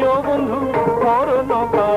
দেখিয়া যাইও বন্ধু মরণ কালে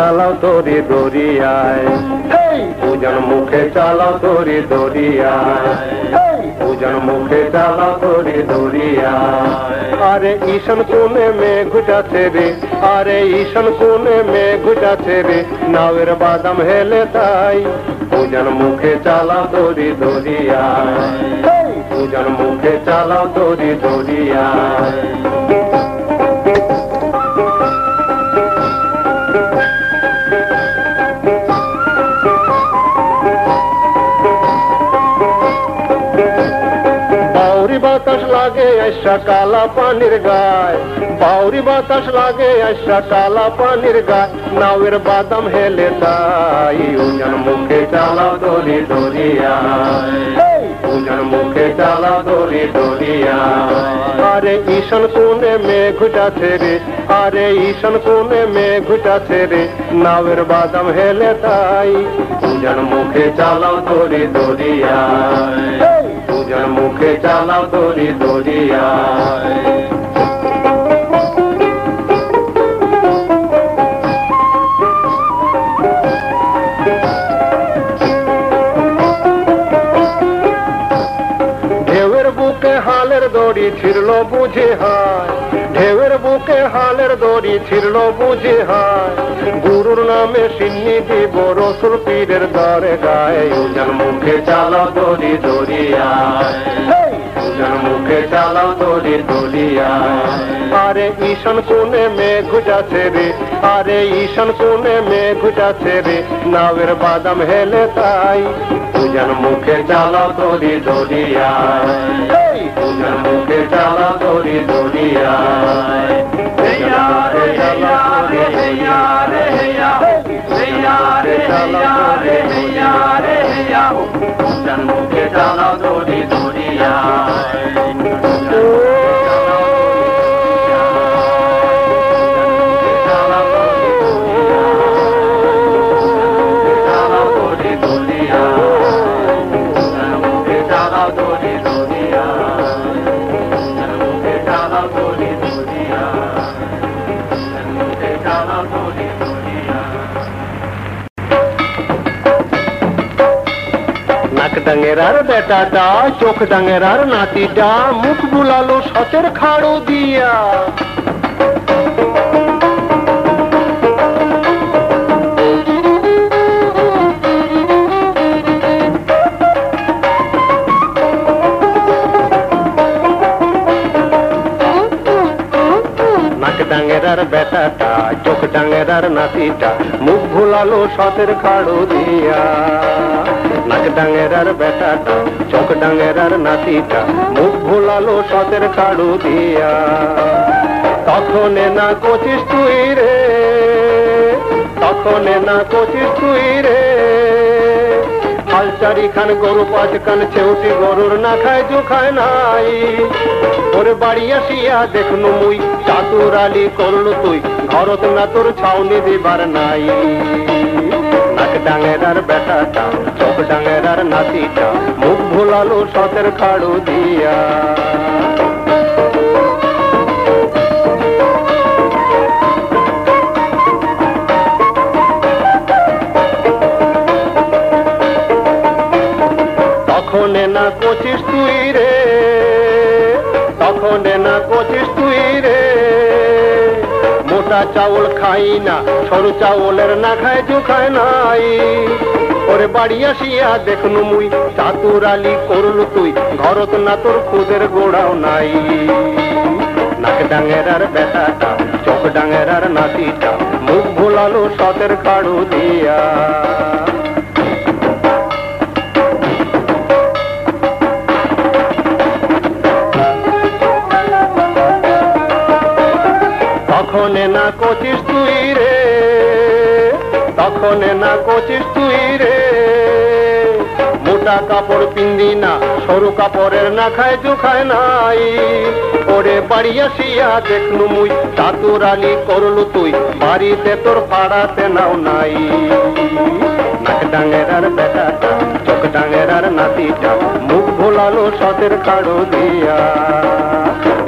চালাও তোরি দরিয়ায়। পূজন মুখে চালাও তোরি দরিয়ায়। পূজন মুখে চালাও তোরি দরিয়ায়। আরে ঈশান কোণে মেঘ যাচ্ছে রে আরে ঈশান কোণে মেঘ যাচ্ছে রে নাওয়ের বাদাম হেলে তাই। পূজন মুখে চালাও তোরি দরিয়ায়। পূজন মুখে চালাও তোরি দরিয়ায়। আইসা কালা পানির গায়। বাউরি বাতাস লাগে আইসা কালা পানির গায়। নাওয়ের বাদাম হেলে তাই উজান মুখে চালাও দড়ি দরিয়া উজান মুখে চালাও দড়ি দরিয়া আরে ঈশান কোণে মেঘ যাচ্ছে রে আরে ঈশান কোণে মেঘ যাচ্ছে রে নাওয়ের বাদাম হেলে তাই উজান মুখে চালা দড়ি দরিয়া পূজার মুখে চালাও দড়ি দড়িয়ায়। ঢেউয়ের বুকে হালের দড়ি ছিড়ল বুঝে হায়। ঢেউয়ের বুকে হালের দড়ি ছিল বুঝে হায়। গুরুর নামে সিন্নি দিব রসুল পীরের দরে গায়ে, উজান মুখে চালা দড়ি দড়িয়ায় উজান মুখে চালাও দড়ি দড়িয়ায় আরে ঈশান কোণে মেঘ যাচ্ছে রে? আরে ঈশান কোণে মেঘ যাচ্ছে রে? নাওয়ের বাদাম হেলে তাই। পূজার মুখে চালা দড়ি দড়িয়ায় পূজার মুখে চালা দড়ি হেয়া রে হেয়া রে ডাঙেরার বেটাটা চোখ ডাঙেরার নাতিটা মুখ বুলালো সচের খাড়ো দিয়া। ডাঙেরার বেটাটা ডাঙেরার নাতিটা, মুখ ভুলালো সতের খাড়ো দিয়া। নাক ডাঙেরার বেটাটা চোখ ডাঙেরার নাতিটা, মুখ ভুলালো সতের খাড়ো দিয়া। তখন না কচিস তুই রে, তখন না কচিস তুই রে। হাল চারি খান গরু পাঁচ কান ছেউটি গরুর না খায়, জো খায় নাই। ওর বাড়ি আসিয়া দেখনু মুই, চাতুর আলি করলু তুই। ধরত না তোর ছাউনি দিবার নাই নাক ডাঙেরার বেটাটা চোখ ডাঙেরার নাতিটা মুখ ভুলালো সতের খাড়ু দিয়া তখন না কোচিস তুই রে, তখন না কোচিস মোটা চাউল খাই না, সরু চাউলের না খায় জু খায় নাই। ওরে বাড়ি আসিয়া দেখনু মুই, চাতুর আলি করলু তুই, ঘরত না তোর খুদের গোড়াও নাই। নাক ডাঙের আর বেটাটা চোখ ডাঙের আর নাতিটা, মুখ ভোলালো সতের কাড়ু দিয়া। তখন না কচিস তুই রে। মোটা কাপড় পিন্দি না, সরু কাপড়ের না খায় জু খায় নাই। ওরে বাড়ি আসিয়া দেখনু মুই চাতুর আলি করলু তুই, বাড়িতে তোর পাড়াতে নাও নাই। নাক ডাঙের আর বেটাটা, চোখ ডাঙের আর নাতিটা, মুখ ভোলালো সতের কাড়ো দিয়া।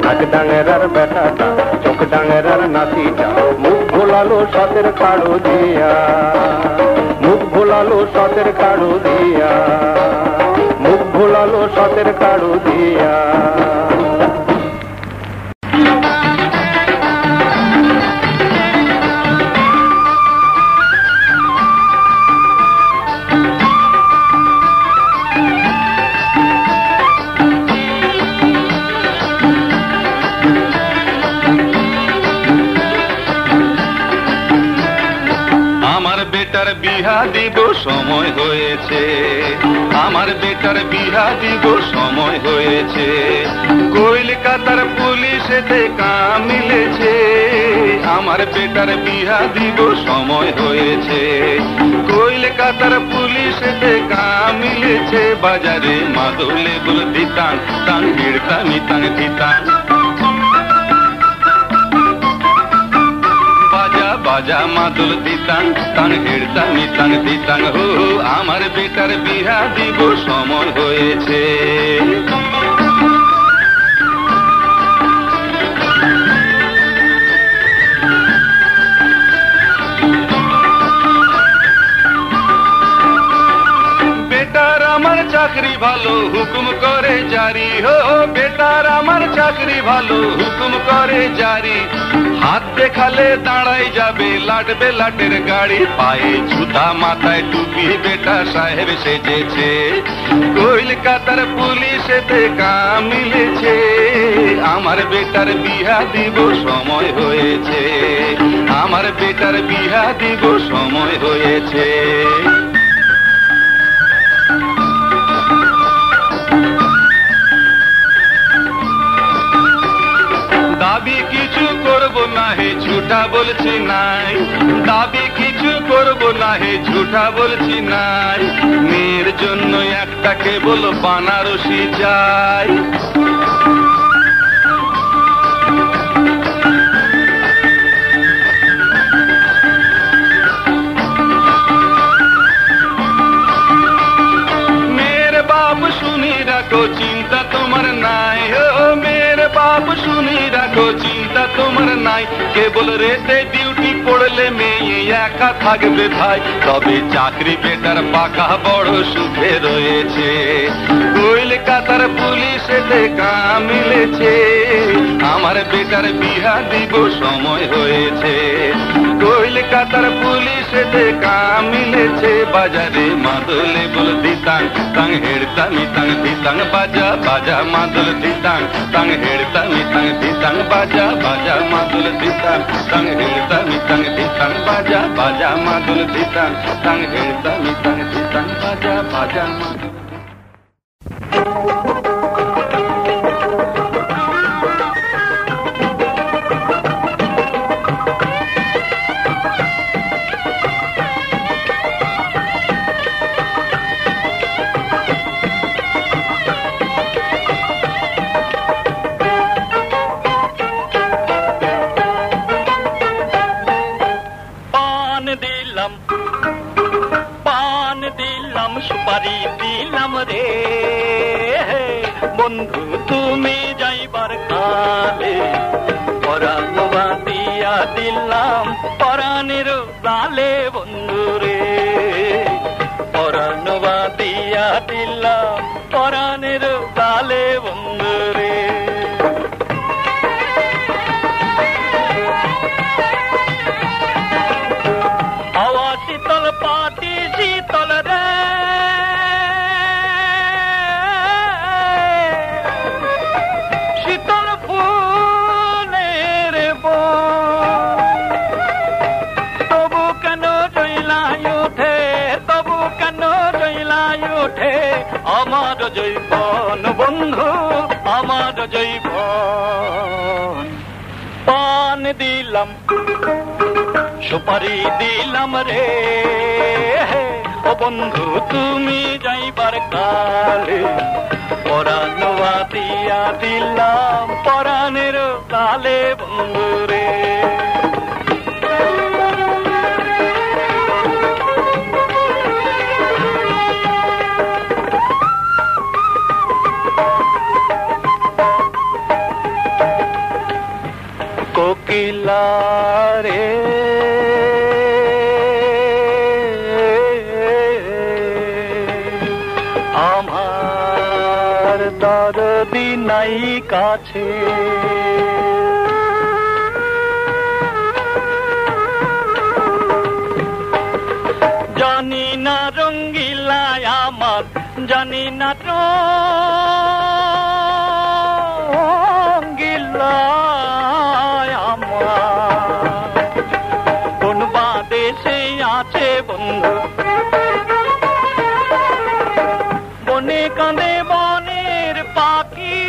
নাক ডাঙের আর বেটাটা, চোখ ডাঙের আর নাতিটা ভোলালো সতের কারও দিয়া মুখ ভোলালো সতের কারও দিয়া মুখ ভোলালো সতের কারও দিয়া। সময় হয়েছে। আমার বেটার বিহা দিব সময় হয়েছে। কলকাতার পুলিশেতে কাম মিলেছে। আমার বেটার বিহা দিব সময় হয়েছে। কলকাতার মিলেছে। বাজারে মাদলে বল দিতান তাং হিড়তামি তাং দিতান বাজা মাদুল দিতাং তাং হেড়তা নিতাং দিতাং হো আমার বেটার বিহা দিব সময় হয়েছে চাকরি ভালো, হুকুম করে জারি। হো বেটার আমার চাকরি ভালো, হুকুম করে জারি। হাত দেখালে দাঁড়াই যাবে, লাটবে লাটের গাড়ি। পায়ে জুতা মাথায় টুপি, বেটা সাহেব সেজেছে। কলকাতার পুলিশেতে কাম মিলেছে। আমার বেটার বিহা দিব সময় হয়েছে। আমার বেটার বিহা দিব সময় হয়েছে। দাবি কিছু করব না হে ঝুঠা বলছি নাই। দাবি কিছু করব না হে ঝুঠা বলছি নাই। মেয়ের জন্য একটা কেবল বানারসি রাখো, চিন্তা তোমার নাই। ও মেয়ের বাপ শুনি রাখো চিন্তা তোমার নাই। কেবল রেতে ডিউটি পড়লে মেয়ে একা থাকবে ভাই। তবে চাকরি বেটার পাকা বড় সুখে রয়েছে। কলকাতার পুলিশেতে কাম মিলেছে। আমার বেটার বিহা দিব সময় হয়েছে। কলকাতার পুলিশেতে কাম মিলেছে। বাজারে মাদলে বল দিতাং, তাং হেড়তামি তাং দিতাং, বাজা বাজা মাদল দিতাং, তাং হেড়তামি তাং দিতাং বাজা বাজা মাদল দিতাং তাং হেড়তামি তাং দিতাং বাজা বাজা মাদল দিতাং তাং হেড়তামি তাং দিতাং বাজা বাজা মাদল পান పిల్ల పొరానిరు బాలే ఉందిరి. দিলাম, সুপারি দিলাম রে। ও বন্ধু, তুমি যাইবার কালে পরাণ দিয়া দিলাম, পরাণের কালে বন্ধু রে কোকিলা রে। আমার দরদি নাই কাছে। জানি না রঙ্গিলায় আমার জানি না বনে কাঁদে বনের পাখি।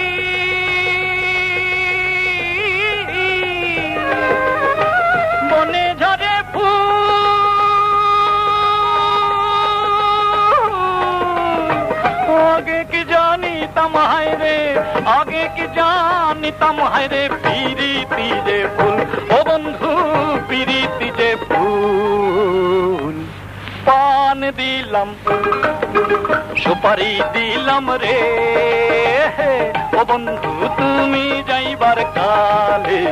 বনে ঝরে ফুল। আগে কি জানি তামাই রে, আগে কি জানি তামাই রে, পিরিতি যে ফুল। ও বন্ধু, পিরিতি যে ফুল। পান দিলাম, সুপারি দিলাম রে। ও বন্ধু, তুমি যাইবার কালে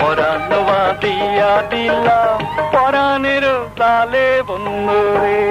পরানোয়া দিয়া দিলাম, পরাণের তালে বন্ধু রে।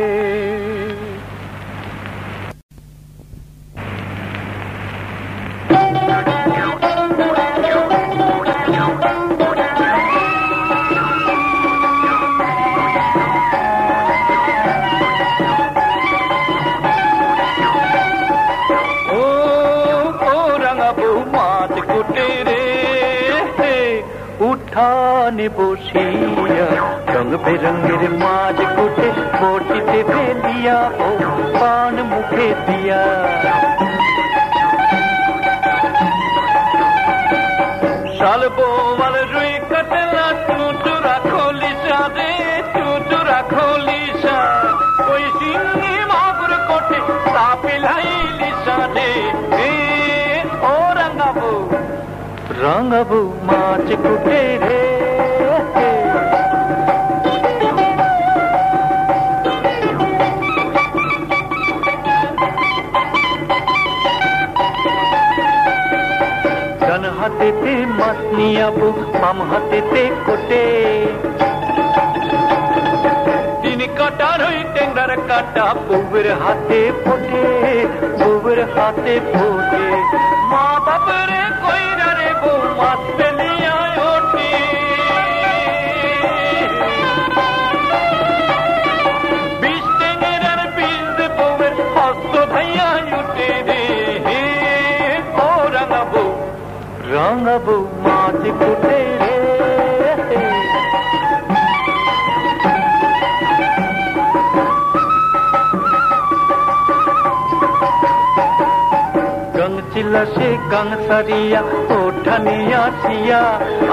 রঙ বেরঙের মাছ কুটে বটিতে ফেলিয়া ও পান মুখে দিয়া। শাল বোমাল রুই কাটলা টুটুরা খলিসা রে টুটুরা খলিসা ওই সিঙ্গি মাগুর কোটে এ ও মাছ কুটে নিয়াবো বাম হাতেতে কোটে তিন কাটার ওই টেঙ্গার কাটা বউয়ের হাতে ফোটে বউয়ের হাতে ফোটে মা বাপরে রাঙাবো মাছ কুটে রে। গং চিলা সে গং সারিয়া ওঠানিয়া সিয়া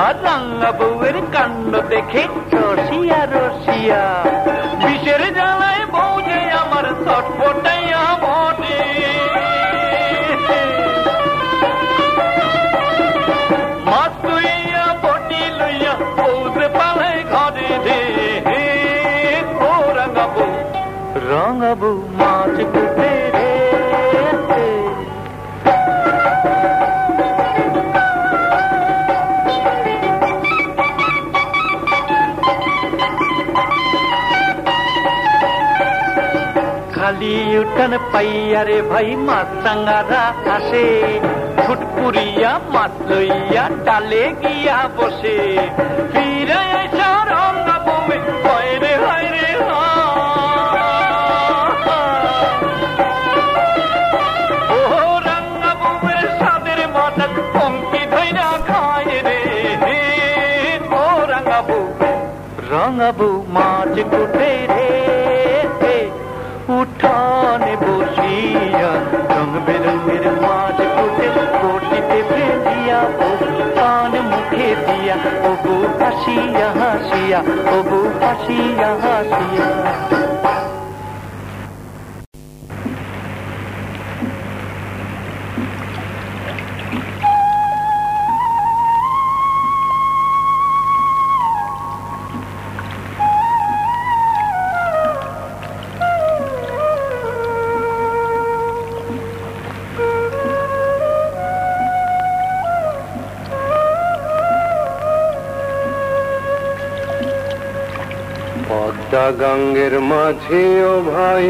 আর রাঙ্গা বউয়ের কাণ্ড দেখে রসিয়া রসিয়া। বিষের জ্বালায় বউ যে আমার ছটফটাইয়া রাঙাবো মাছ কুটে খালি উঠান পাইয়া রে ভাই মাছ সাঙ্গারা আসে ফুটপুরিয়া মাছ লইয়া ডালে গিয়া বসে মাছ কুটে রে উঠানে বসিয়া রং বেরঙের মাছ কুটে কোটিতে ফেলিয়া ও পান মুখে দিয়া ও বউ হাসিয়া হাসিয়া ও হাসিয়া হাসিয়া। পদ্মা গাঙ্গের মাঝে ও ভাই,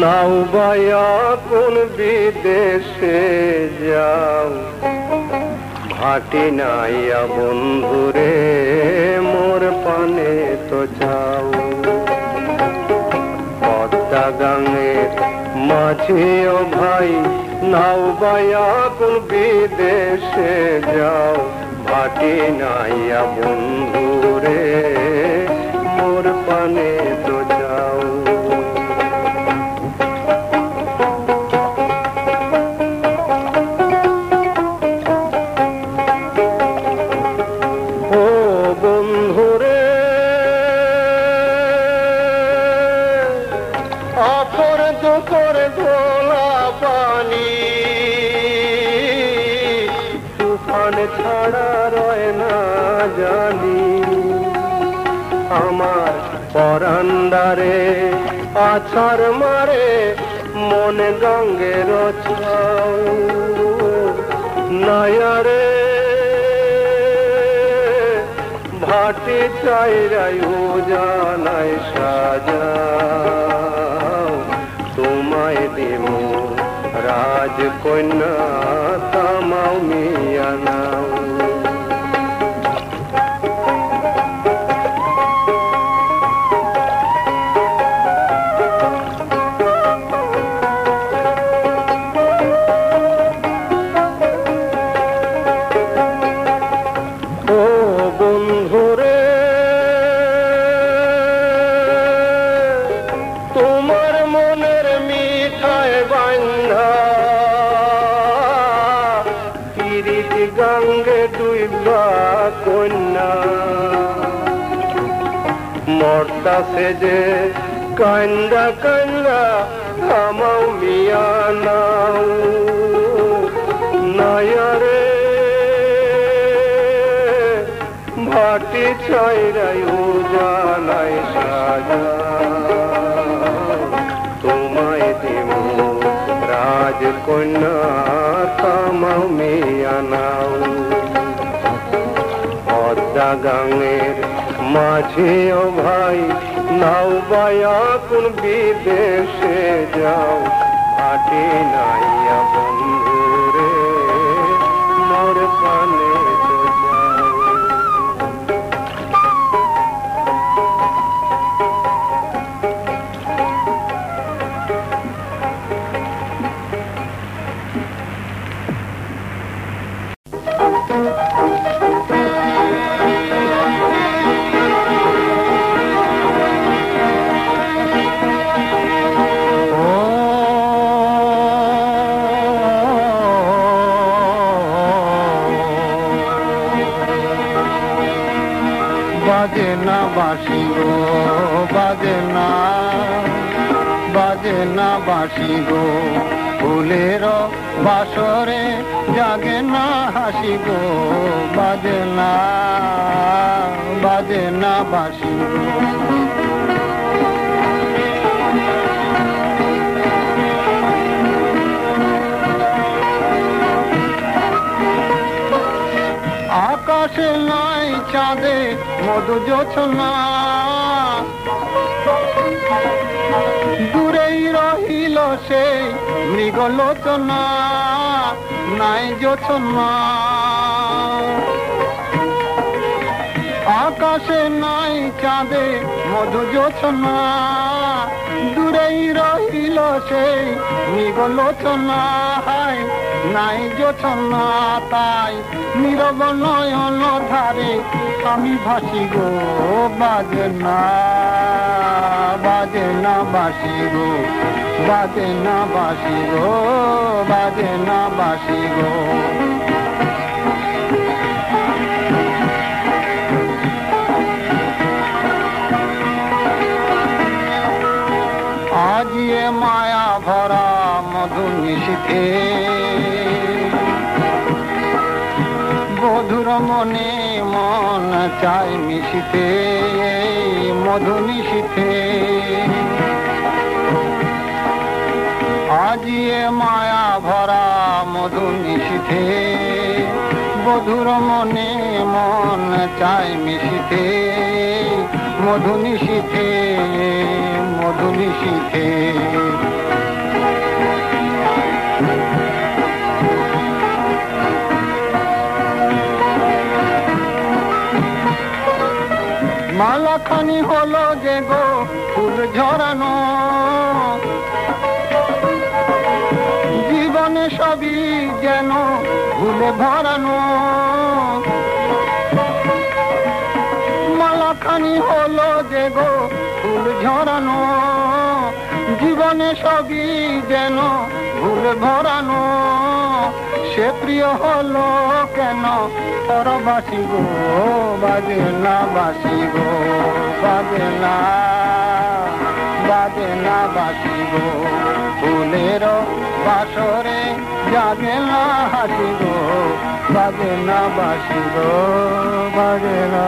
নাও বায়া কোন বিদেশে যাও। ভাটি নাইয়া বন্ধুরে মোর পানে তো যাও। পদ্মা গাঙ্গের মাঝে ও ভাই, নাও বায়া কোন বিদেশে যাও। ভাটি নাইয়া বন্ধুরে মোর পানে তো তুফান ছাড়া রয় না জানি। আমার পরান্ডারে আছার মারে, মনে গঙ্গের ছাও নয়ারে, ভাটি চাইরাই জানাই সাজাও তোমায় দেবো राज कोई ना सामाऊ मिया ना সেজে কান্দা কান্দা থামাও মিয়া নাও। নয়রে ভাটি চাইরাই জানাই সাজা। তোমায় দিব রাজকন্যা, থামাও মিয়া নাও। পদ্মা গাঙের মাঝে ও ভাই নাও বায়া কোন বিদেশে যাও আটে নাইয়া গো। ফুলের বাসরে জাগে না হাসি গো। বাজে না বাজে না বাসি। আকাশে নাই চাঁদে মধু জোছনা দূরেই রহিল সেই মৃগলোচনা, নাই জোছনা আকাশ নাই চাঁদে মধু জোছনা দূরেই রহিল সেই নিগলোচনা হায়, নাই জোছনা তাই নীরব নয়ন ধারে আমি ভাসি গো বাজে না বাজে না বাসি গো। বাজে না বাসি গো, বাজে না বাসি গো। আজ এ মায়া ভরা মধু নিশিথে বধুর মনে মন চাই মিশিতে, মধু নিশিতে এ মায়া ভরা মধু নিশিতে বধুর মনে মন চাই মিশিতে। মধু নিশিতে মধু নিশিতে মালাখানি হলো যে গো ফুল ঝরানো। যেন ভুলে ভরানো। মালাখানি হলো যে গো ফুল ঝরানো, জীবনে সবই যেন ভুল ভরানো। সে প্রিয় হলো কেন পরবাসী গো বাজে না বাসি গো বাজে না বাজে না বাসি গো ফুলের বাসরে যাবে না হাসি গো বাজে না বাসি বাজে না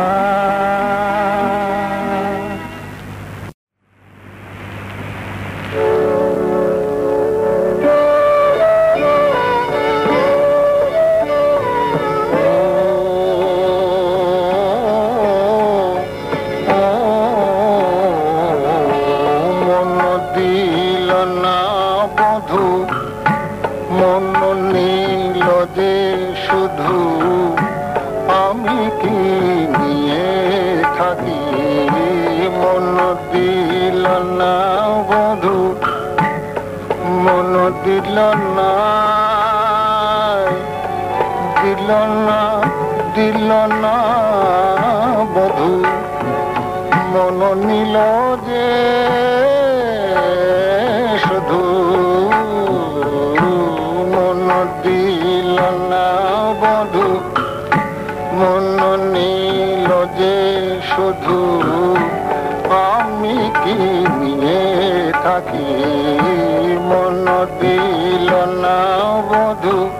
দিল না দিল না দিল না বধু। মন নিল যে শুধু মন দিল না বধু। মন নিল যে শুধু আমি কি নিয়ে থাকি? দিল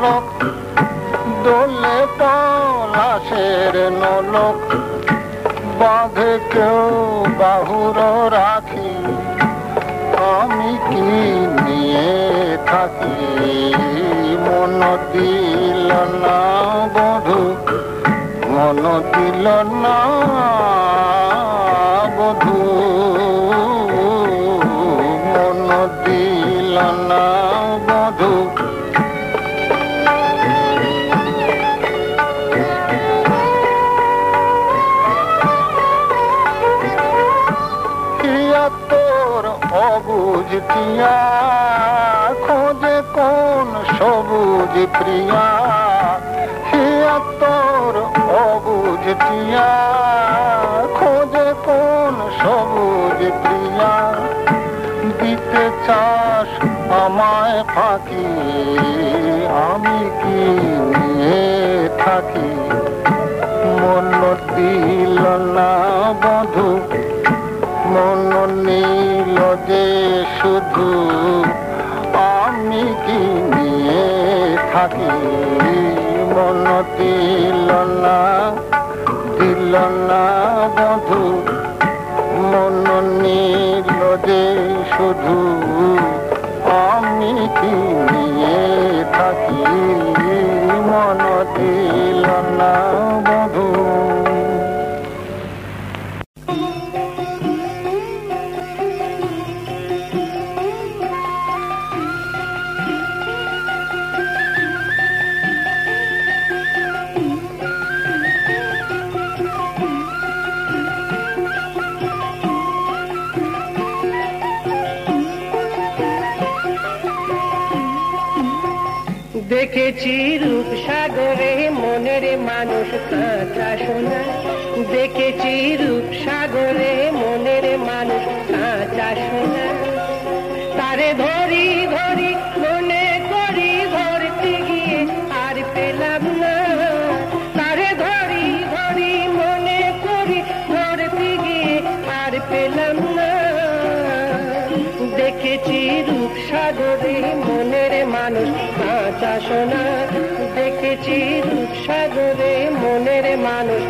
ঢোলক দোলে পলাশের নোলক। বাঁধে কেউ বাহুর রাখি, আমি কি নিয়ে থাকি? মন দিল না বধু, মন দিল না বধু। অবুজ খোঁজে কোন সবুজ প্রিয়া? হিয়া তোর অবুজ টিয়া, খোঁজে কোন সবুজ প্রিয়া? দিতে চাস আমায় ফাঁকি, আমি কি নিয়ে থাকি? মন দিল না বধু, মন নীল যে থাকি আমি কি নিয়ে থাকি মন দিল না দিল না বধু মন নিল যে শুধু দেখেছি রূপ সাগরে মনের মানুষ কাঁচা সোনা। দেখেছি রূপ সাগরে মনের মানুষ কাঁচা সোনা। বাসনা দেখেছি সাগরে মনের মানুষ।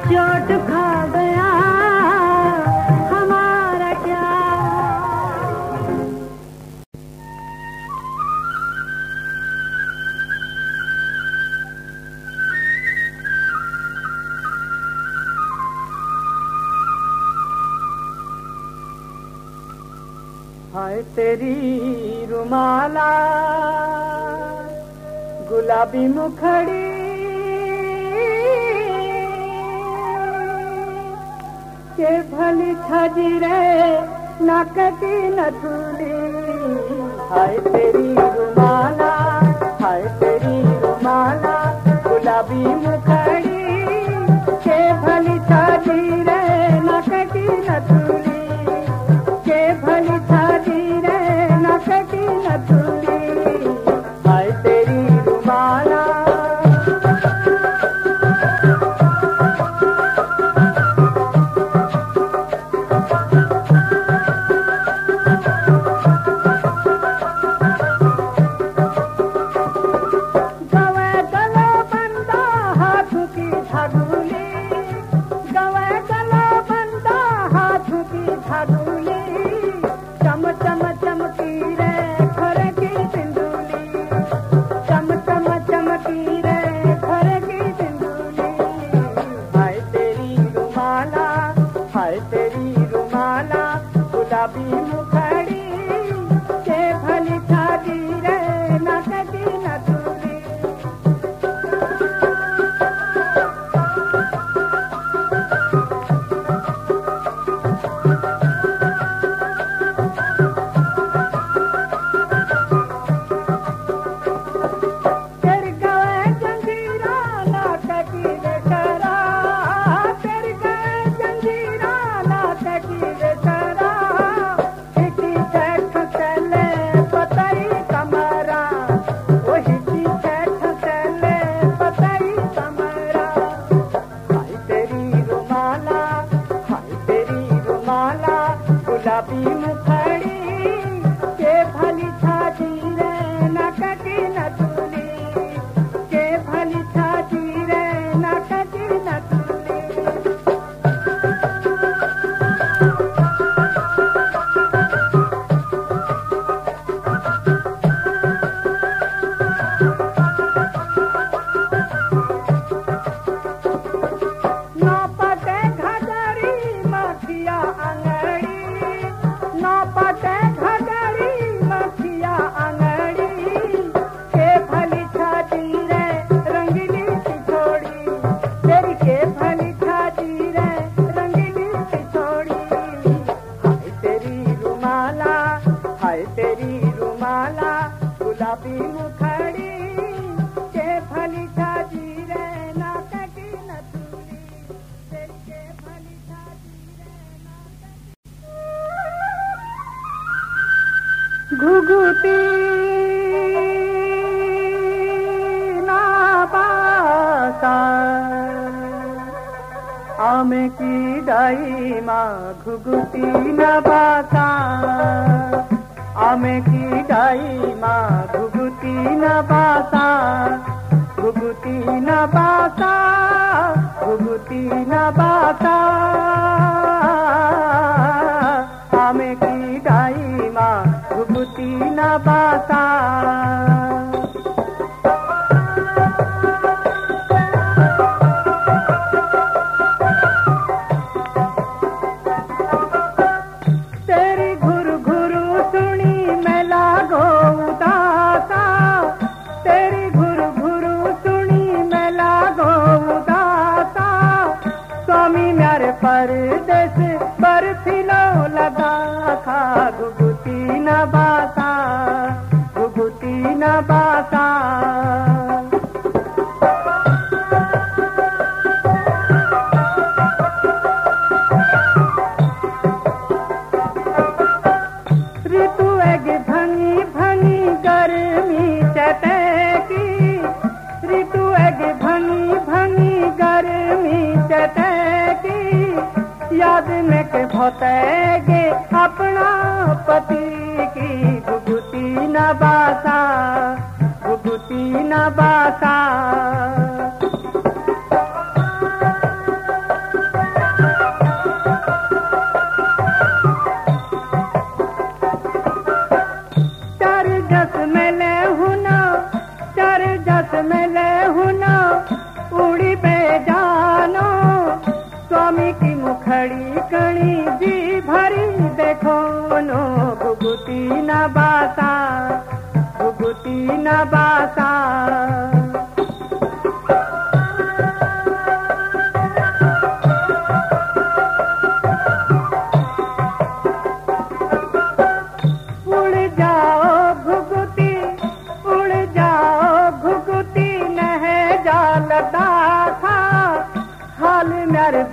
चोट खा गया। हमारा क्या? हाय तेरी रुमाला गुलाबी मुखड़ी के भले छाजी रे ना कटी न तुली हाय तेरी रुमाला हाय तेरी रुमाला गुलाबी मुख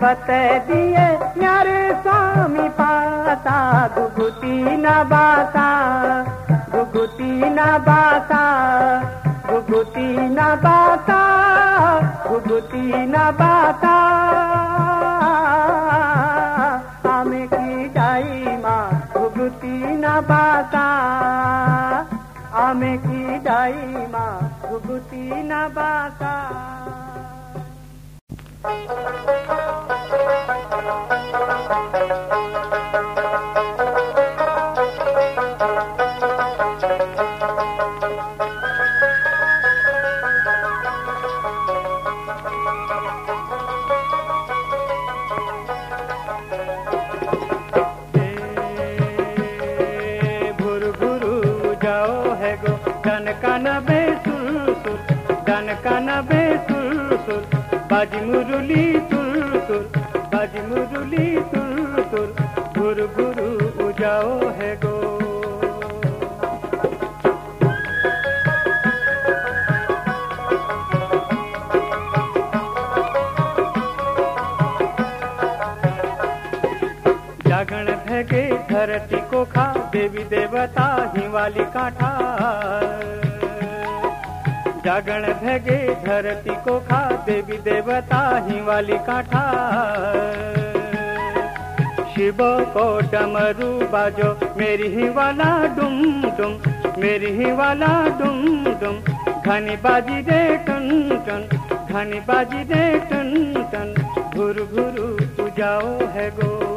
بتي سوامي پاتا گگتي نه باتا گگتي نه باتا گگتي نه باتا گگتي نه بيما ڀڳتي نه باقي ڊائما ڀڳتي نه you. कान बे सुर सुर डन कान बे सुर सुर आज मुरली तुर तुर, गुरु गुरु उजाओ है गो। जागरण भगे धरती को खा, देवी देवता हिमाली काठा जागण भगे धरती को खा देवी देवता ही वाली कांठा। शिव को डमरू बाजो, मेरी ही वाला डुम डुम, मेरी ही वाला डुम डुम। घनी बाजी रे टन टन घनी बाजी रे टन टन। घुर घुरु तू जाओ है गो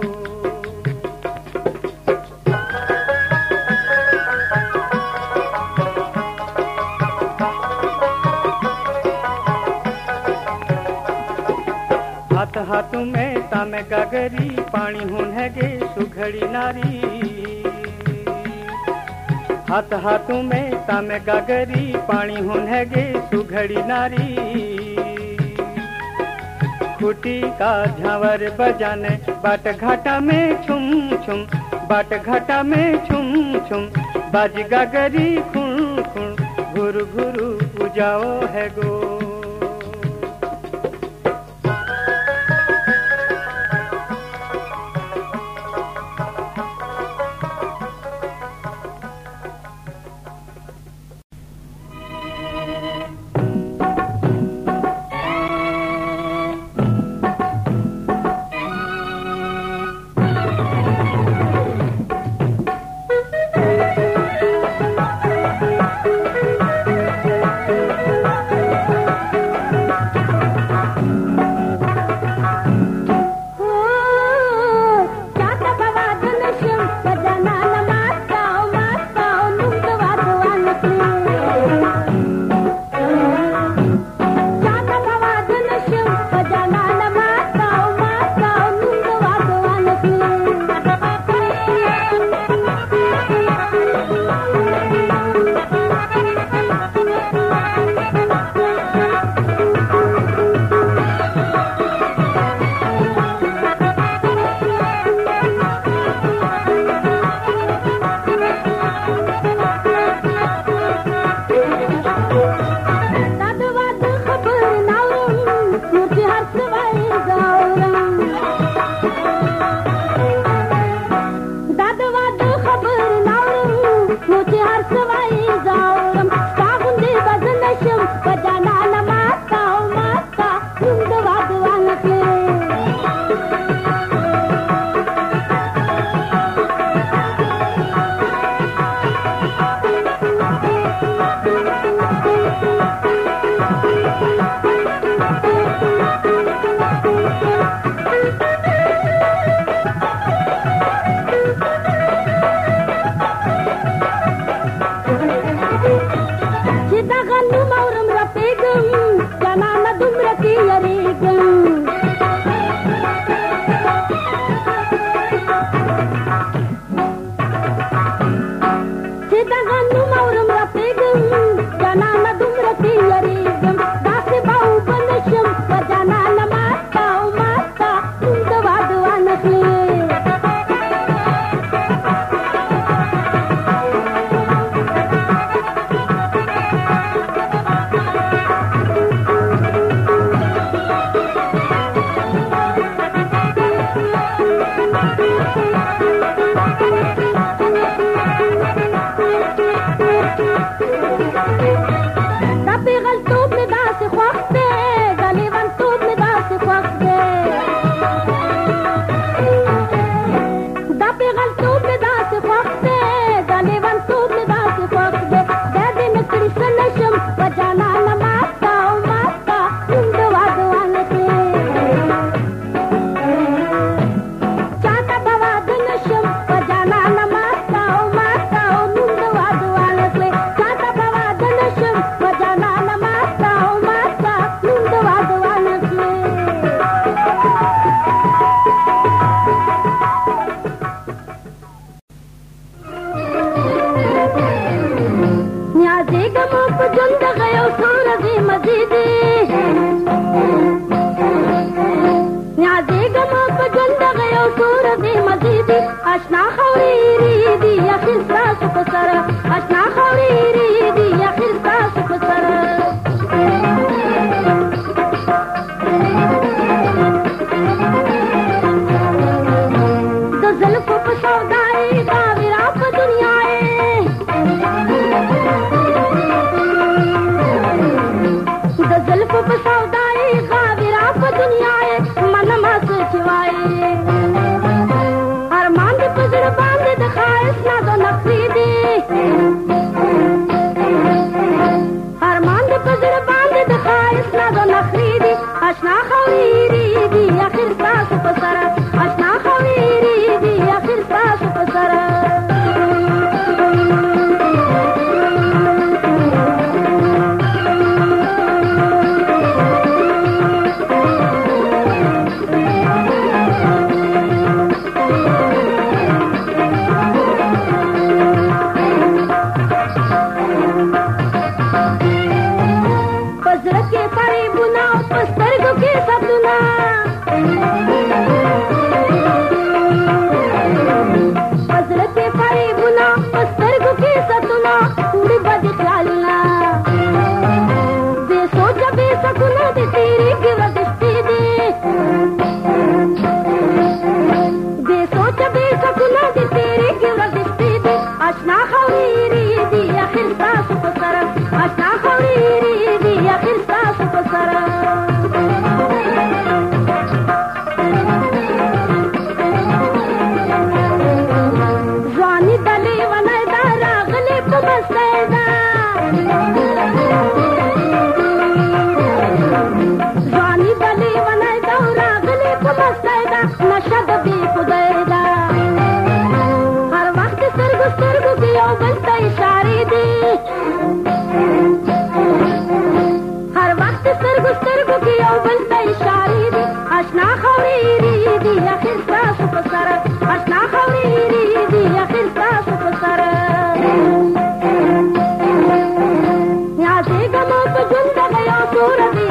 हाथ में तम गगरी, पानी हुन गे सुघड़ी नारी। हाथ हाथ में तम गगरी, पानी हुन गे सुघड़ी नारी। खुटी का झावर बजाने, बाट घाटा में छुम छुम, बाट घाटा में छुम छुम, बाज गगरी खुन खुन घुर घुरु उजाओ है गो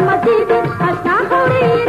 ಮಸೀದಿ ಅಷ್ಟ ಹೊಡೆಯಿರಿ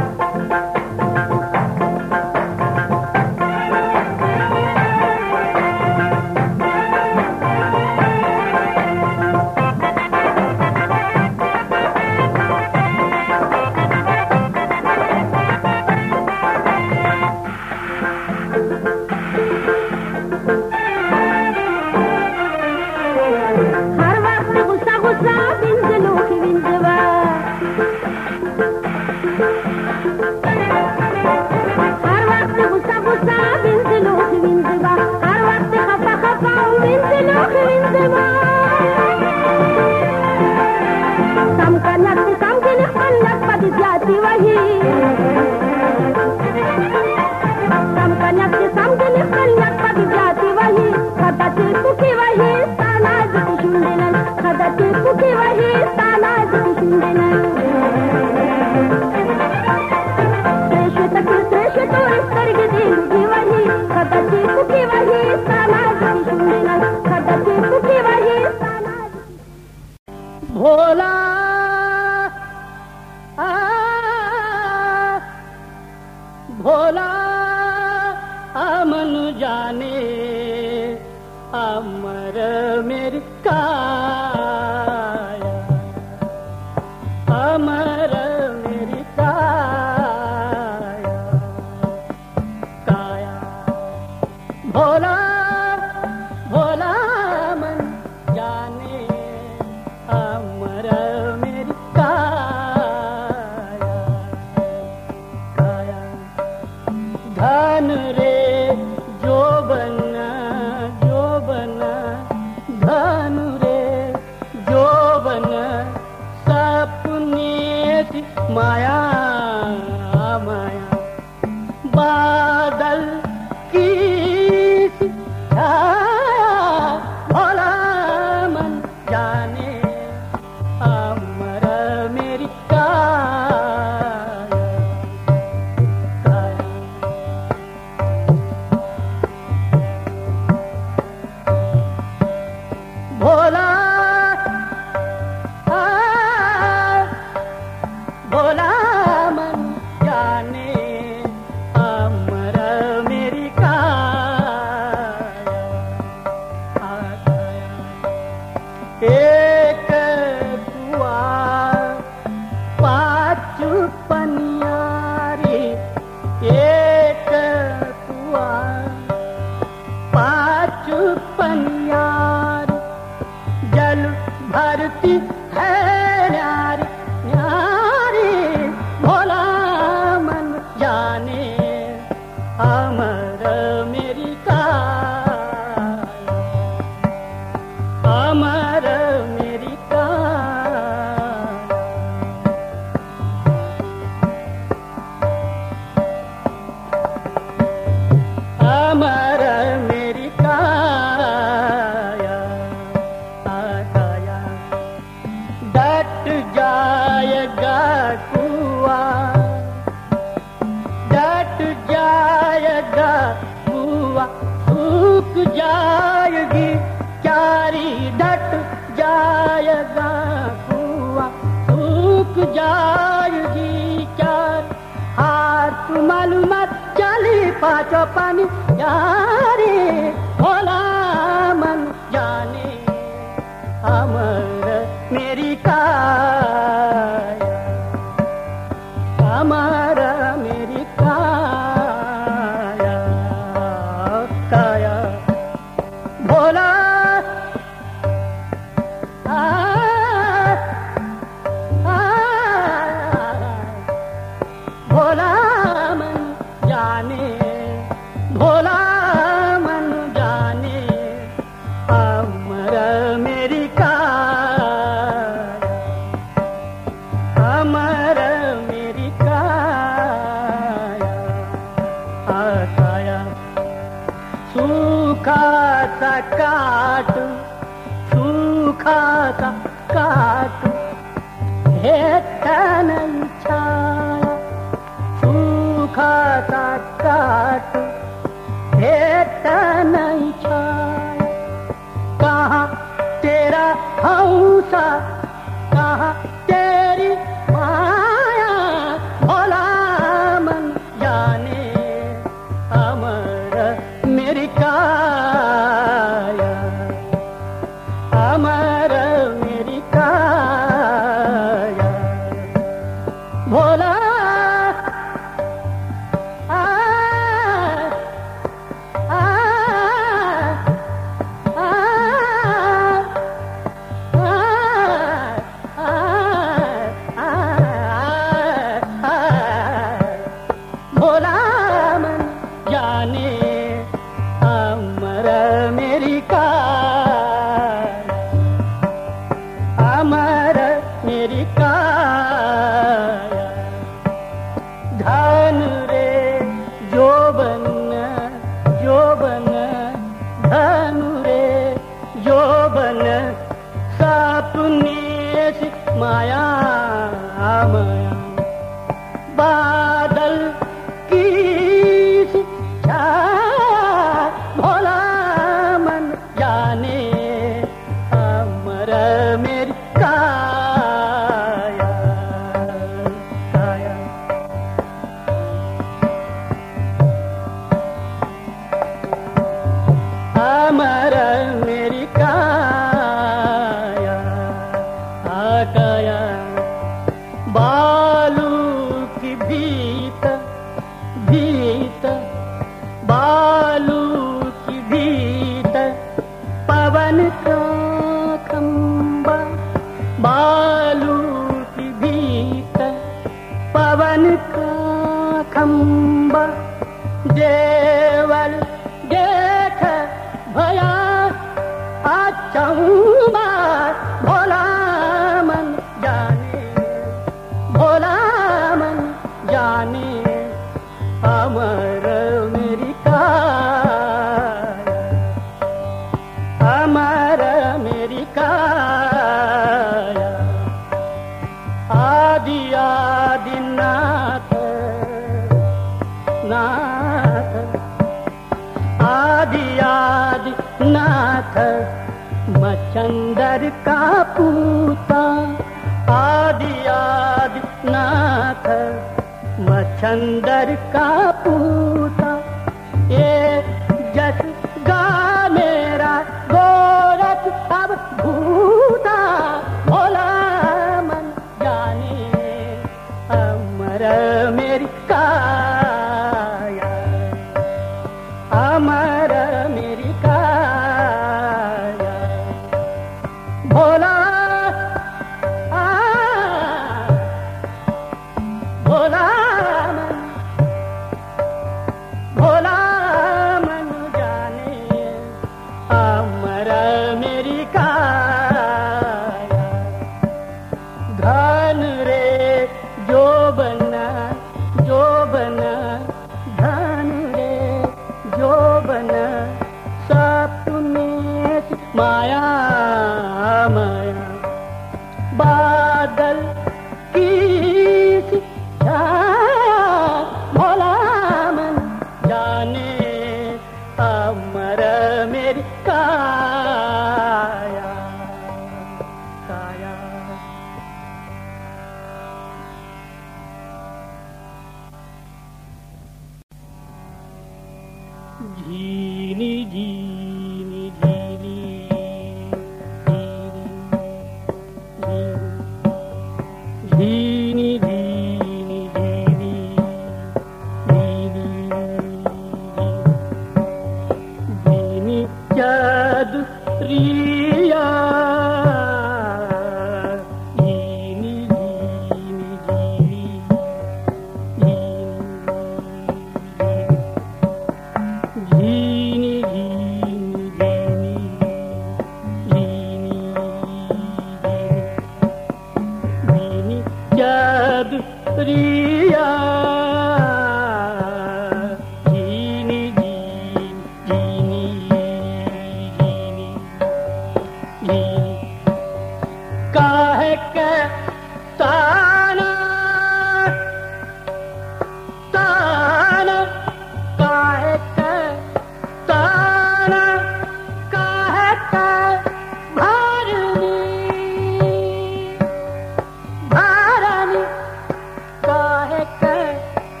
बोला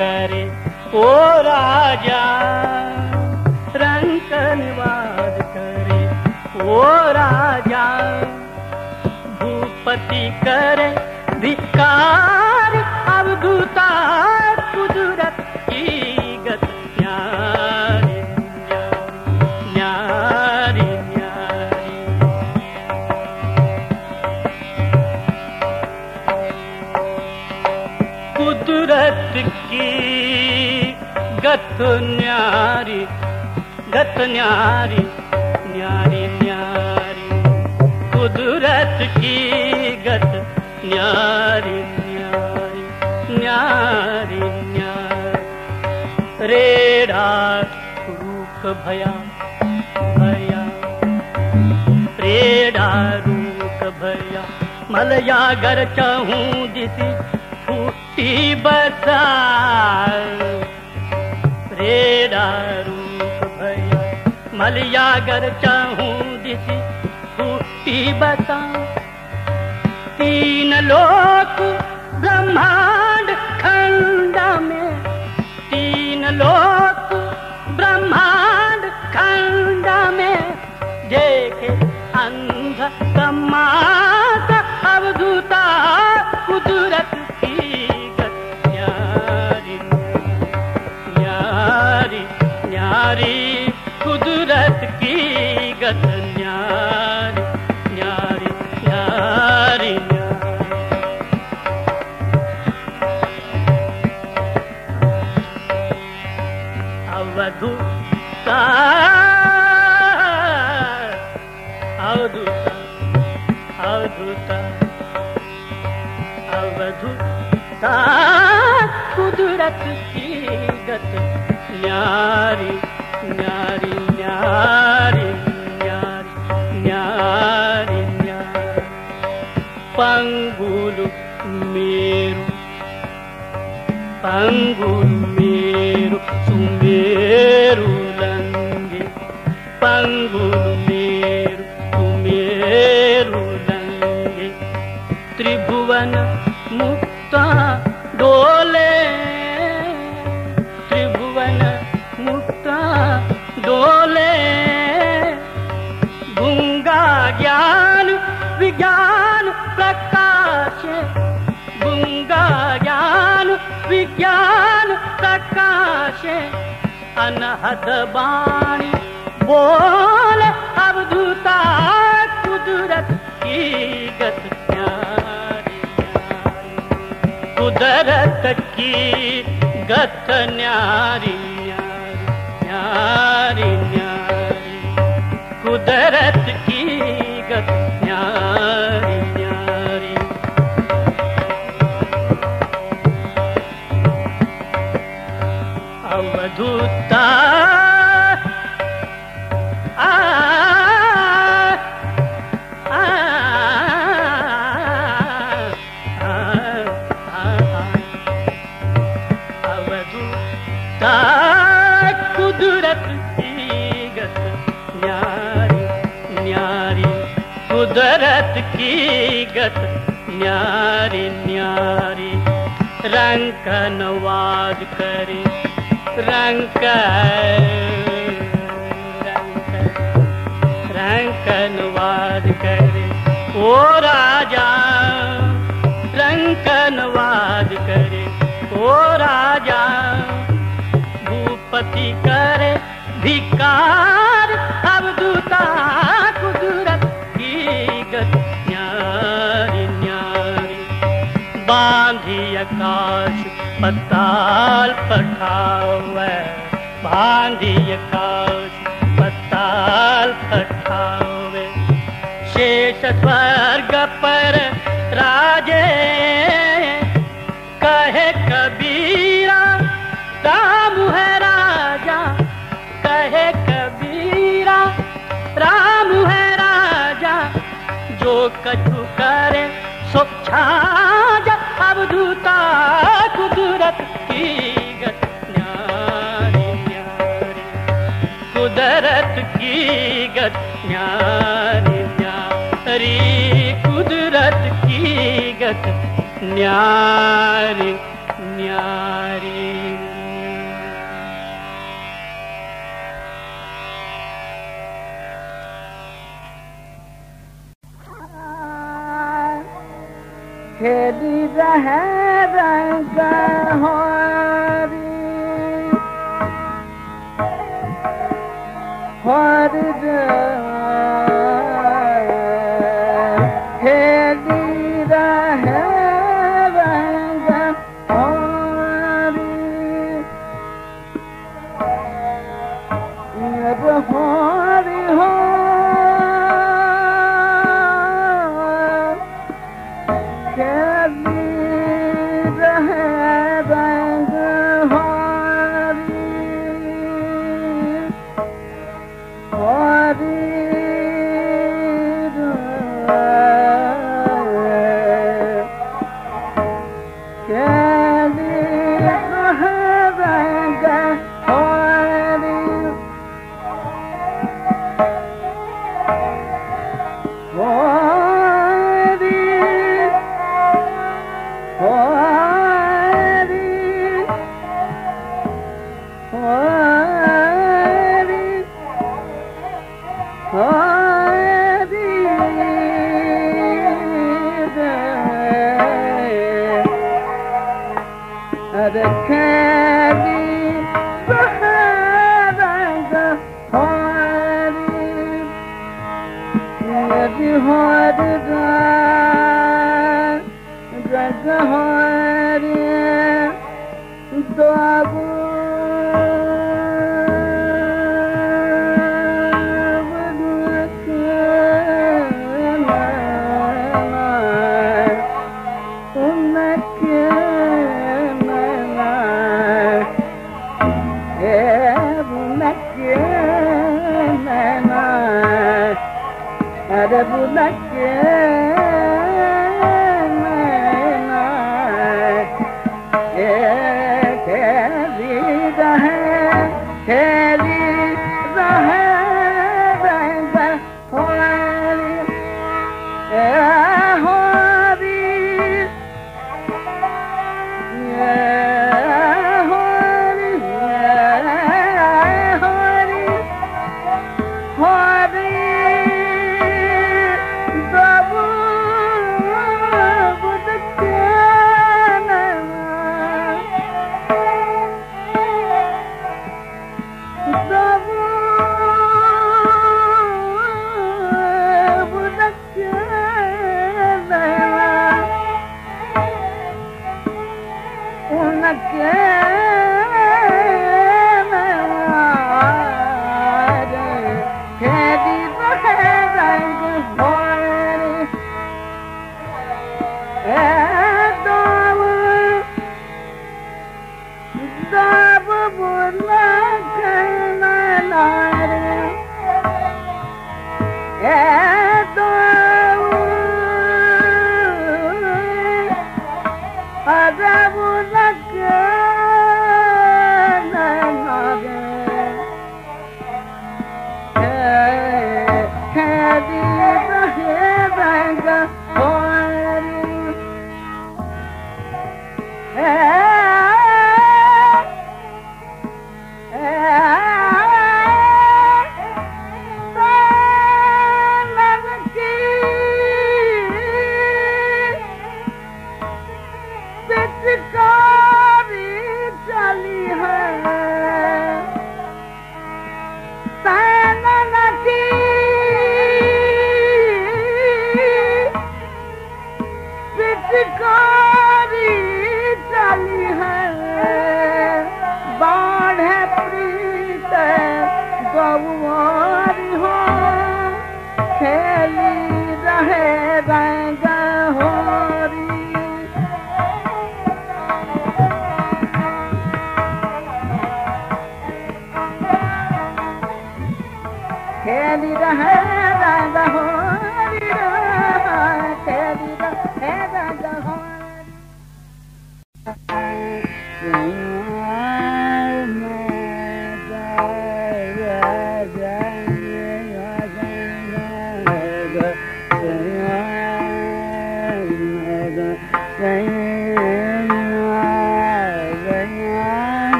करे। ओ राजा निवाद करे। ओ राजा भूपति करे धिकार न्यारी न्यारी न्यारी। कुदरत की गत न्यारी न्यारी न्यारी न्यारी। रेड़ा रूप भया भया। रेड़ा रूप भया मलया गर चाहूं दिसी फूटी बसा रेड़ा मलिया गर चाहूं दिसी फूटी बसा तीन लोक ब्रह्मांड खंड में तीन लोक गत अनहद बाणी। बोल अवधूता कुदरत की गत न्यारी। कुदरत की गत न्यारी न्यारी न्यारी। कुदरत की न्यारी न्यारी, रंग नवाज़ करे, रंग रंग नवाज़ करे। ओ राजा, रंग नवाज़ करे। ओ राजा, भूपति करे धिकार आकाश पताल पठावे बांधी आकाश पताल पठावे शेष स्वर्ग करत न्यारी न्यारी। खेदी रहे रंग हो খেলি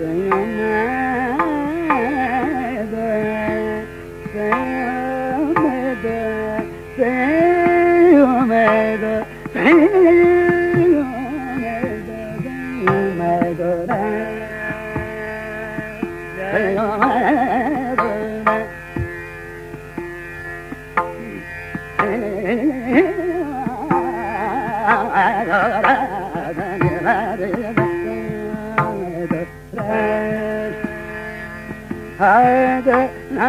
Granama ಹದ ನಾ